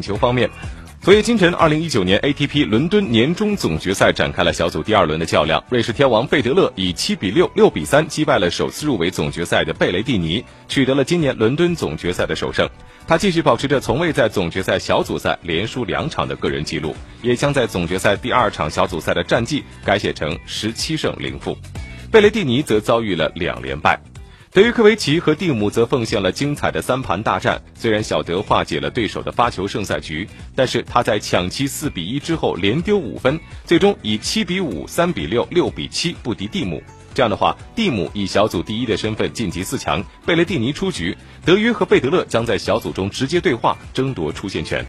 球方面。昨夜今晨，二零一九年 ATP 伦敦年终总决赛展开了小组第二轮的较量。瑞士天王费德勒以七比六、六比三击败了首次入围总决赛的贝雷蒂尼，取得了今年伦敦总决赛的首胜。他继续保持着从未在总决赛小组赛连输两场的个人纪录，也将在总决赛第二场小组赛的战绩改写成十七胜零负。贝雷蒂尼则遭遇了两连败。德约科维奇和蒂姆则奉献了精彩的三盘大战。虽然小德化解了对手的发球胜赛局，但是他在抢七四比一之后连丢五分，最终以七比五、三比六、六比七不敌蒂姆。这样的话，蒂姆以小组第一的身份晋级四强，贝雷蒂尼出局，德约和贝德勒将在小组中直接对话，争夺出线权。